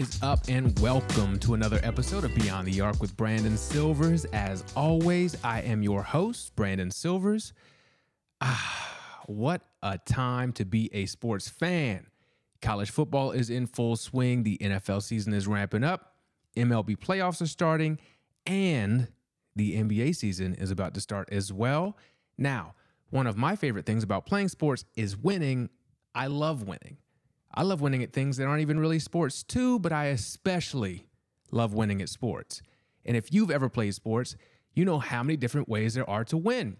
Is up, and welcome to another episode of Beyond the Arc with Brandon Silvers. As always, I am your host, Brandon Silvers. Ah, what a time to be a sports fan. College football is in full swing, the NFL season is ramping up, MLB playoffs are starting, and the NBA season is about to start as well. Now, one of my favorite things about playing sports is winning. I love winning. I love winning at things that aren't even really sports too, but I especially love winning at sports. And if you've ever played sports, you know how many different ways there are to win.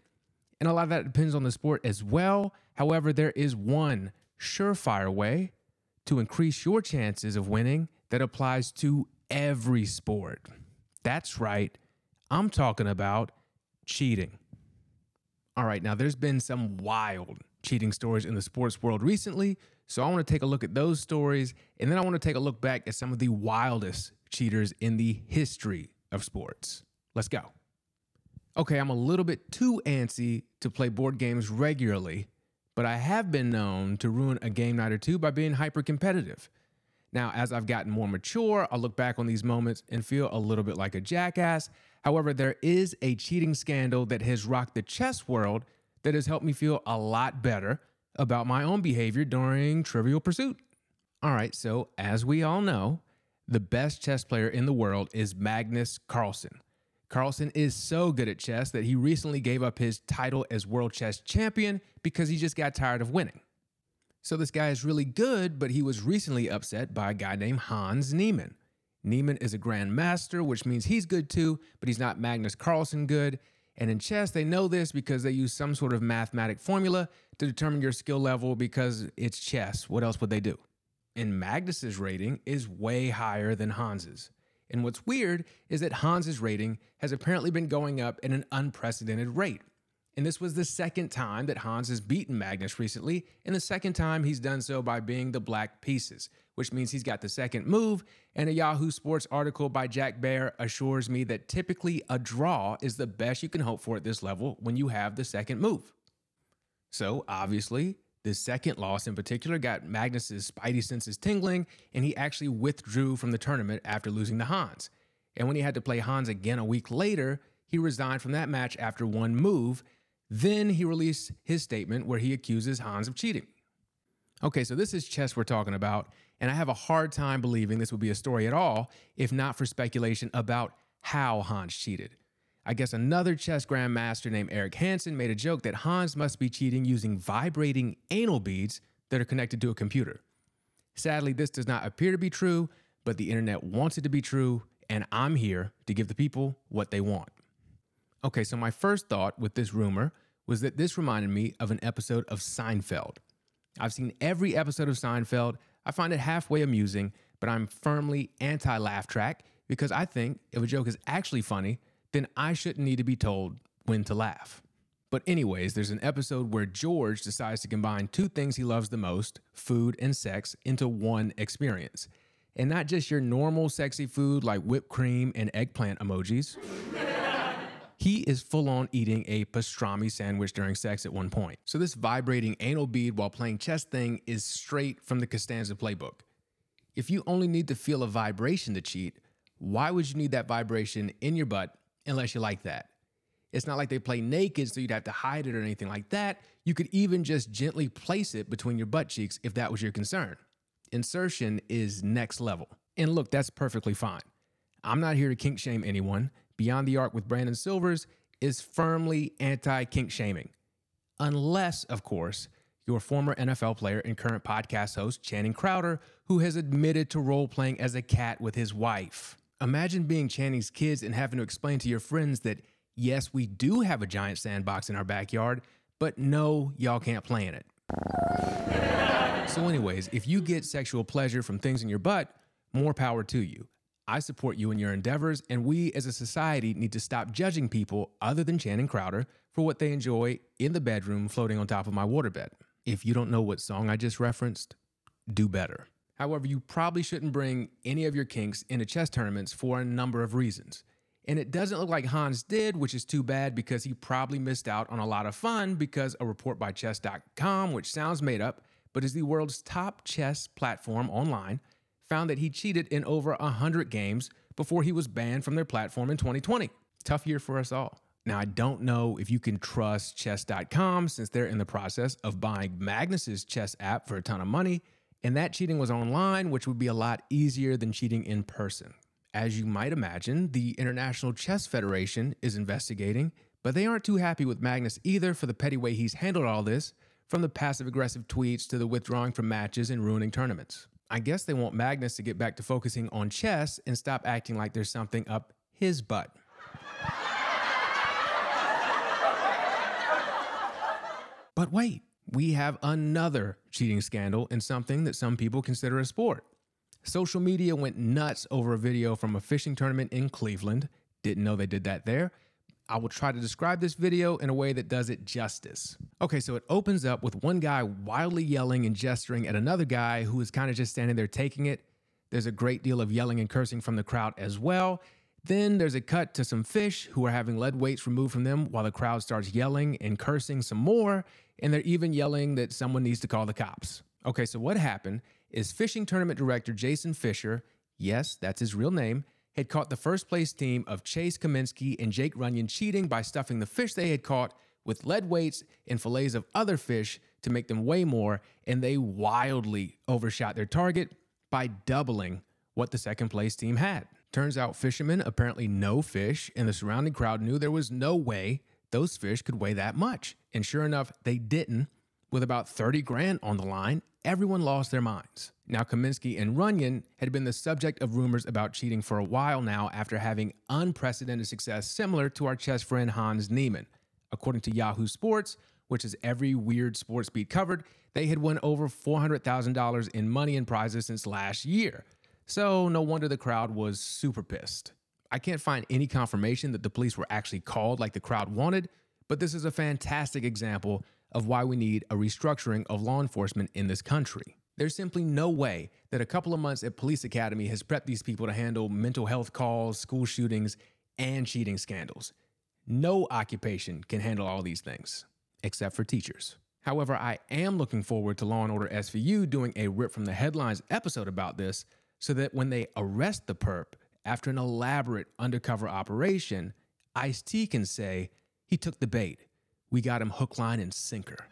And a lot of that depends on the sport as well. However, there is one surefire way to increase your chances of winning that applies to every sport. That's right. I'm talking about cheating. All right, now there's been some wild cheating stories in the sports world recently, so I want to take a look at those stories and then I want to take a look back at some of the wildest cheaters in the history of sports. Let's go. Okay, I'm a little bit too antsy to play board games regularly, but I have been known to ruin a game night or two by being hyper competitive. Now, as I've gotten more mature, I'll look back on these moments and feel a little bit like a jackass. However, there is a cheating scandal that has rocked the chess world that has helped me feel a lot better about my own behavior during Trivial Pursuit. All right, so as we all know, the best chess player in the world is Magnus Carlsen. Carlsen is so good at chess that he recently gave up his title as world chess champion because he just got tired of winning. So this guy is really good, but he was recently upset by a guy named Hans Niemann. Niemann is a grandmaster, which means he's good too, but he's not Magnus Carlsen good. And in chess, they know this because they use some sort of mathematic formula to determine your skill level because it's chess. What else would they do? And Magnus's rating is way higher than Hans's. And what's weird is that Hans's rating has apparently been going up at an unprecedented rate. And this was the second time that Hans has beaten Magnus recently, and the second time he's done so by being the black pieces, which means he's got the second move. And a Yahoo Sports article by Jack Baer assures me that typically a draw is the best you can hope for at this level when you have the second move. So obviously, the second loss in particular got Magnus's spidey senses tingling, and he actually withdrew from the tournament after losing to Hans. And when he had to play Hans again a week later, he resigned from that match after one move then he released his statement where he accuses Hans of cheating. Okay, so this is chess we're talking about, and I have a hard time believing this would be a story at all if not for speculation about how Hans cheated. I guess another chess grandmaster named Eric Hansen made a joke that Hans must be cheating using vibrating anal beads that are connected to a computer. Sadly, this does not appear to be true, but the internet wants it to be true, and I'm here to give the people what they want. Okay, so my first thought with this rumor was that this reminded me of an episode of Seinfeld. I've seen every episode of Seinfeld. I find it halfway amusing, but I'm firmly anti laugh track because I think if a joke is actually funny, then I shouldn't need to be told when to laugh. But, anyways, there's an episode where George decides to combine two things he loves the most food and sex into one experience. And not just your normal sexy food like whipped cream and eggplant emojis. He is full on eating a pastrami sandwich during sex at one point. So, this vibrating anal bead while playing chess thing is straight from the Costanza playbook. If you only need to feel a vibration to cheat, why would you need that vibration in your butt unless you like that? It's not like they play naked, so you'd have to hide it or anything like that. You could even just gently place it between your butt cheeks if that was your concern. Insertion is next level. And look, that's perfectly fine. I'm not here to kink shame anyone. Beyond the Arc with Brandon Silvers is firmly anti kink shaming. Unless, of course, your former NFL player and current podcast host, Channing Crowder, who has admitted to role playing as a cat with his wife. Imagine being Channing's kids and having to explain to your friends that, yes, we do have a giant sandbox in our backyard, but no, y'all can't play in it. so, anyways, if you get sexual pleasure from things in your butt, more power to you. I support you in your endeavors, and we as a society need to stop judging people other than Channing Crowder for what they enjoy in the bedroom floating on top of my waterbed. If you don't know what song I just referenced, do better. However, you probably shouldn't bring any of your kinks into chess tournaments for a number of reasons. And it doesn't look like Hans did, which is too bad because he probably missed out on a lot of fun because a report by chess.com, which sounds made up, but is the world's top chess platform online, found that he cheated in over 100 games before he was banned from their platform in 2020. Tough year for us all. Now, I don't know if you can trust chess.com since they're in the process of buying Magnus's chess app for a ton of money, and that cheating was online, which would be a lot easier than cheating in person. As you might imagine, the International Chess Federation is investigating, but they aren't too happy with Magnus either for the petty way he's handled all this, from the passive aggressive tweets to the withdrawing from matches and ruining tournaments. I guess they want Magnus to get back to focusing on chess and stop acting like there's something up his butt. but wait, we have another cheating scandal in something that some people consider a sport. Social media went nuts over a video from a fishing tournament in Cleveland. Didn't know they did that there. I will try to describe this video in a way that does it justice. Okay, so it opens up with one guy wildly yelling and gesturing at another guy who is kind of just standing there taking it. There's a great deal of yelling and cursing from the crowd as well. Then there's a cut to some fish who are having lead weights removed from them while the crowd starts yelling and cursing some more. And they're even yelling that someone needs to call the cops. Okay, so what happened is fishing tournament director Jason Fisher, yes, that's his real name, had caught the first place team of Chase Cominsky and Jake Runyan cheating by stuffing the fish they had caught with lead weights and fillets of other fish to make them weigh more, and they wildly overshot their target by doubling what the second place team had. Turns out fishermen apparently know fish, and the surrounding crowd knew there was no way those fish could weigh that much. And sure enough, they didn't. With about 30 grand on the line, everyone lost their minds. Now, Cominsky and Runyan had been the subject of rumors about cheating for a while now after having unprecedented success similar to our chess friend Hans Niemann. According to Yahoo Sports, which is every weird sports beat covered, they had won over $400,000 in money and prizes since last year. So, no wonder the crowd was super pissed. I can't find any confirmation that the police were actually called like the crowd wanted, but this is a fantastic example of why we need a restructuring of law enforcement in this country. There's simply no way that a couple of months at Police Academy has prepped these people to handle mental health calls, school shootings, and cheating scandals. No occupation can handle all these things, except for teachers. However, I am looking forward to Law and Order SVU doing a rip from the headlines episode about this so that when they arrest the perp after an elaborate undercover operation, Ice T can say, he took the bait. We got him hook, line, and sinker.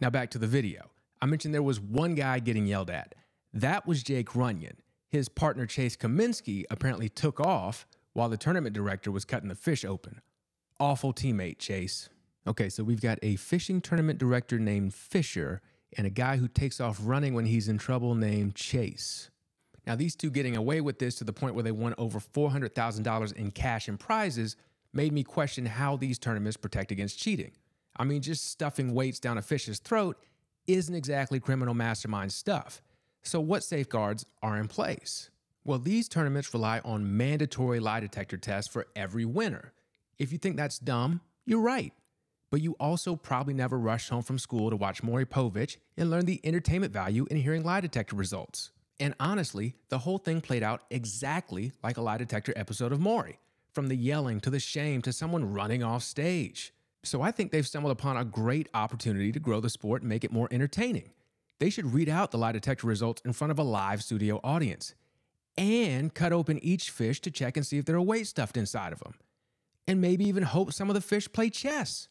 now back to the video. I mentioned there was one guy getting yelled at. That was Jake Runyan. His partner Chase Cominsky apparently took off while the tournament director was cutting the fish open. Awful teammate, Chase. Okay, so we've got a fishing tournament director named Fisher and a guy who takes off running when he's in trouble named Chase. Now, these two getting away with this to the point where they won over $400,000 in cash and prizes made me question how these tournaments protect against cheating. I mean, just stuffing weights down a fish's throat isn't exactly criminal mastermind stuff. So, what safeguards are in place? Well, these tournaments rely on mandatory lie detector tests for every winner. If you think that's dumb, you're right. But you also probably never rushed home from school to watch Maury Povich and learn the entertainment value in hearing lie detector results. And honestly, the whole thing played out exactly like a lie detector episode of Maury, from the yelling to the shame to someone running off stage. So I think they've stumbled upon a great opportunity to grow the sport and make it more entertaining. They should read out the lie detector results in front of a live studio audience and cut open each fish to check and see if there are weight stuffed inside of them. And maybe even hope some of the fish play chess.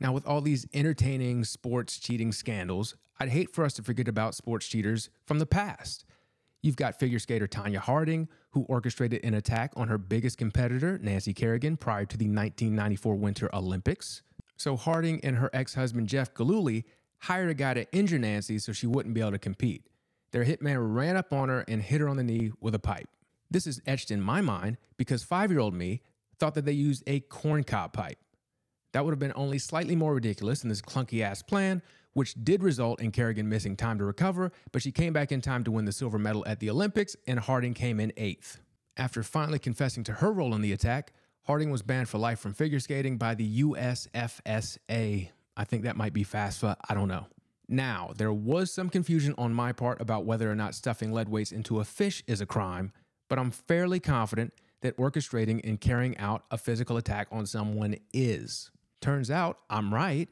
Now, with all these entertaining sports cheating scandals, I'd hate for us to forget about sports cheaters from the past. You've got figure skater Tonya Harding, who orchestrated an attack on her biggest competitor, Nancy Kerrigan, prior to the 1994 Winter Olympics. So, Harding and her ex husband, Jeff Gillooly, hired a guy to injure Nancy so she wouldn't be able to compete. Their hitman ran up on her and hit her on the knee with a pipe. This is etched in my mind because five year old me thought that they used a corncob pipe. That would have been only slightly more ridiculous than this clunky ass plan, which did result in Kerrigan missing time to recover, but she came back in time to win the silver medal at the Olympics, and Harding came in eighth. After finally confessing to her role in the attack, Harding was banned for life from figure skating by the USFSA. I think that might be FASFA, I don't know. Now, there was some confusion on my part about whether or not stuffing lead weights into a fish is a crime, but I'm fairly confident that orchestrating and carrying out a physical attack on someone is. Turns out I'm right,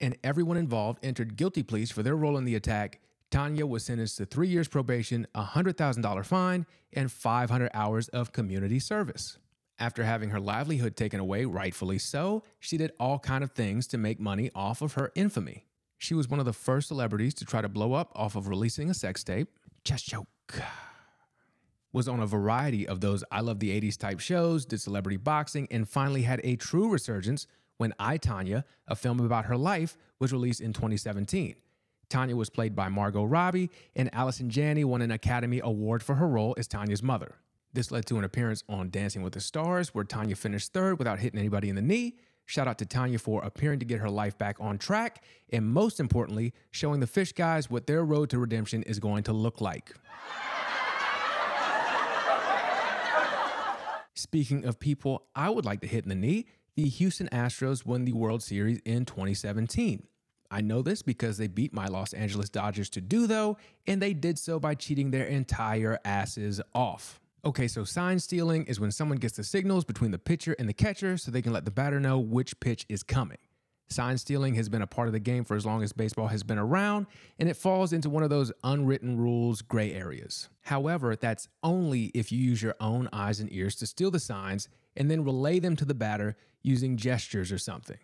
and everyone involved entered guilty pleas for their role in the attack. Tonya was sentenced to three years probation, a $100,000 fine, and 500 hours of community service. After having her livelihood taken away, rightfully so, she did all kind of things to make money off of her infamy. She was one of the first celebrities to try to blow up off of releasing a sex tape. Chest joke. Was on a variety of those I Love the 80s type shows, did celebrity boxing, and finally had a true resurgence when I, Tonya, a film about her life, was released in 2017. Tonya was played by Margot Robbie, and Allison Janney won an Academy Award for her role as Tonya's mother. This led to an appearance on Dancing with the Stars, where Tonya finished third without hitting anybody in the knee. Shout out to Tonya for appearing to get her life back on track, and most importantly, showing the fish guys what their road to redemption is going to look like. Speaking of people I would like to hit in the knee, the Houston Astros won the World Series in 2017. I know this because they beat my Los Angeles Dodgers to do though, and they did so by cheating their entire asses off. Okay, so sign stealing is when someone gets the signals between the pitcher and the catcher so they can let the batter know which pitch is coming. Sign stealing has been a part of the game for as long as baseball has been around, and it falls into one of those unwritten rules gray areas. However, that's only if you use your own eyes and ears to steal the signs and then relay them to the batter using gestures or something.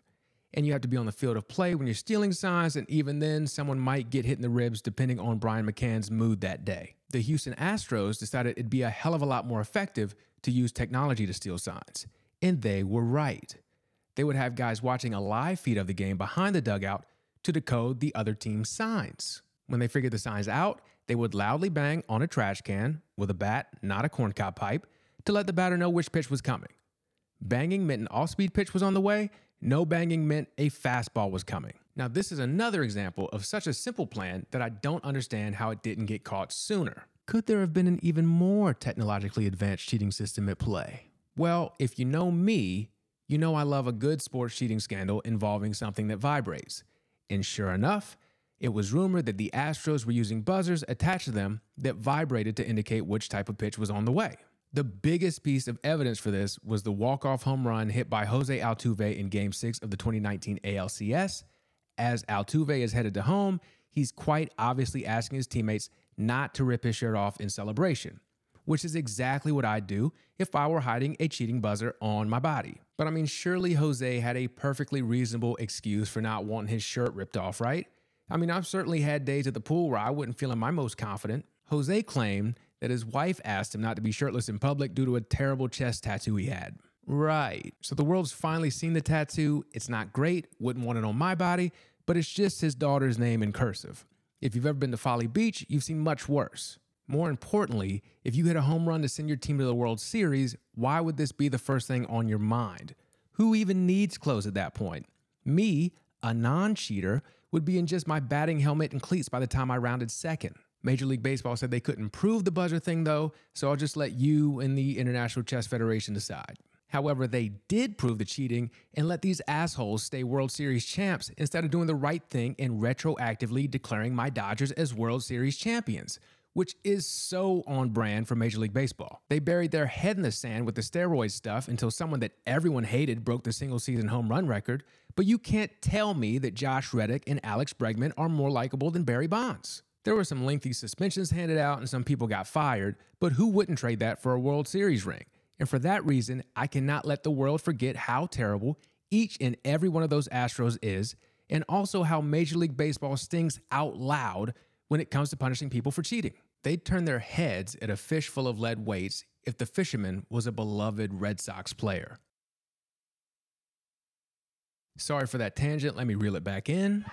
And you have to be on the field of play when you're stealing signs, and even then, someone might get hit in the ribs depending on Brian McCann's mood that day. The Houston Astros decided it'd be a hell of a lot more effective to use technology to steal signs. And they were right they would have guys watching a live feed of the game behind the dugout to decode the other team's signs. When they figured the signs out, they would loudly bang on a trash can with a bat, not a corncob pipe, to let the batter know which pitch was coming. Banging meant an off speed pitch was on the way, no banging meant a fastball was coming. Now, this is another example of such a simple plan that I don't understand how it didn't get caught sooner. Could there have been an even more technologically advanced cheating system at play? Well, if you know me, you know I love a good sports cheating scandal involving something that vibrates. And sure enough, it was rumored that the Astros were using buzzers attached to them that vibrated to indicate which type of pitch was on the way. The biggest piece of evidence for this was the walk-off home run hit by Jose Altuve in Game 6 of the 2019 ALCS. As Altuve is headed to home, he's quite obviously asking his teammates not to rip his shirt off in celebration which is exactly what I'd do if I were hiding a cheating buzzer on my body. But I mean, surely Jose had a perfectly reasonable excuse for not wanting his shirt ripped off, right? I mean, I've certainly had days at the pool where I wasn't feeling my most confident. Jose claimed that his wife asked him not to be shirtless in public due to a terrible chest tattoo he had. Right. So the world's finally seen the tattoo. It's not great, wouldn't want it on my body, but it's just his daughter's name in cursive. If you've ever been to Folly Beach, you've seen much worse. More importantly, if you hit a home run to send your team to the World Series, why would this be the first thing on your mind? Who even needs clothes at that point? Me, a non cheater, would be in just my batting helmet and cleats by the time I rounded second. Major League Baseball said they couldn't prove the buzzer thing though, so I'll just let you and the International Chess Federation decide. However, they did prove the cheating and let these assholes stay World Series champs instead of doing the right thing and retroactively declaring my Dodgers as World Series champions which is so on brand for Major League Baseball. They buried their head in the sand with the steroid stuff until someone that everyone hated broke the single season home run record. But you can't tell me that Josh Reddick and Alex Bregman are more likable than Barry Bonds. There were some lengthy suspensions handed out and some people got fired, but who wouldn't trade that for a World Series ring? And for that reason, I cannot let the world forget how terrible each and every one of those Astros is, and also how Major League Baseball stings out loud when it comes to punishing people for cheating. They'd turn their heads at a fish full of lead weights if the fisherman was a beloved Red Sox player. Sorry for that tangent, let me reel it back in.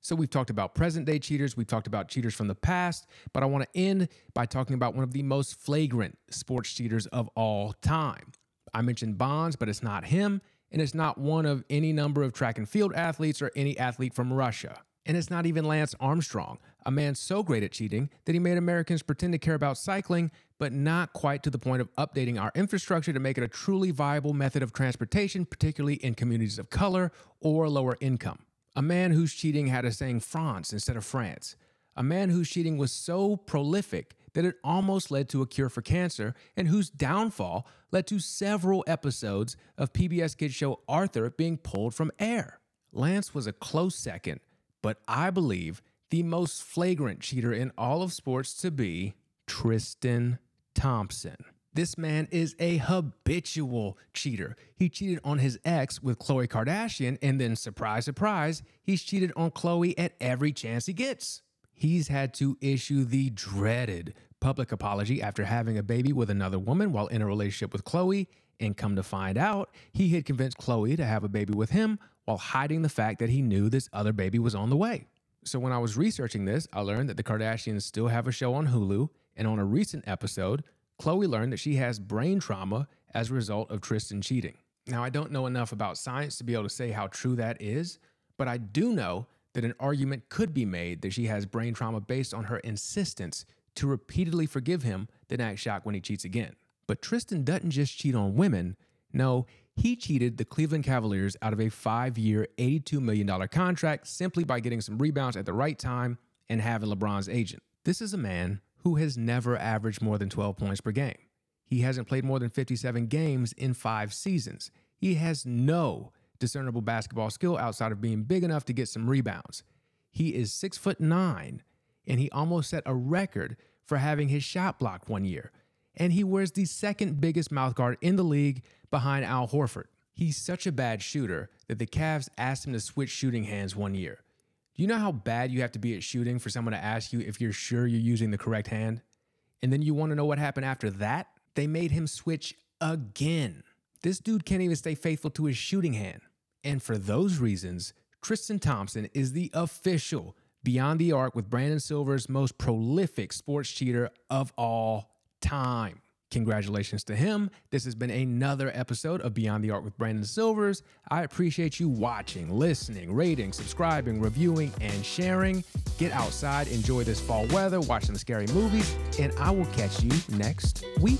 So, we've talked about present day cheaters, we've talked about cheaters from the past, but I want to end by talking about one of the most flagrant sports cheaters of all time. I mentioned Bonds, but it's not him, and it's not one of any number of track and field athletes or any athlete from Russia. And it's not even Lance Armstrong, a man so great at cheating that he made Americans pretend to care about cycling, but not quite to the point of updating our infrastructure to make it a truly viable method of transportation, particularly in communities of color or lower income. A man whose cheating had us saying France instead of France. A man whose cheating was so prolific that it almost led to a cure for cancer and whose downfall led to several episodes of PBS Kids show Arthur being pulled from air. Lance was a close second, but I believe the most flagrant cheater in all of sports to be Tristan Thompson. This man is a habitual cheater. He cheated on his ex with Khloe Kardashian, and then, surprise, surprise, he's cheated on Khloe at every chance he gets. He's had to issue the dreaded public apology after having a baby with another woman while in a relationship with Khloe, and come to find out, he had convinced Khloe to have a baby with him while hiding the fact that he knew this other baby was on the way. So, when I was researching this, I learned that the Kardashians still have a show on Hulu, and on a recent episode, Khloe learned that she has brain trauma as a result of Tristan cheating. Now, I don't know enough about science to be able to say how true that is, but I do know that an argument could be made that she has brain trauma based on her insistence to repeatedly forgive him, then act shocked when he cheats again. But Tristan doesn't just cheat on women. No, he cheated the Cleveland Cavaliers out of a five year, $82 million contract simply by getting some rebounds at the right time and having LeBron's agent. This is a man who has never averaged more than 12 points per game. He hasn't played more than 57 games in five seasons. He has no discernible basketball skill outside of being big enough to get some rebounds. He is six foot nine, and he almost set a record for having his shot blocked one year. And he wears the second biggest mouthguard in the league behind Al Horford. He's such a bad shooter that the Cavs asked him to switch shooting hands one year. Do you know how bad you have to be at shooting for someone to ask you if you're sure you're using the correct hand? And then you want to know what happened after that? They made him switch again. This dude can't even stay faithful to his shooting hand. And for those reasons, Tristan Thompson is the official Beyond the Arc with Brandon Silver's most prolific sports cheater of all time. Congratulations to him. This has been another episode of Beyond the Arc with Brandon Silvers. I appreciate you watching, listening, rating, subscribing, reviewing, and sharing. Get outside, enjoy this fall weather, watch some scary movies, and I will catch you next week.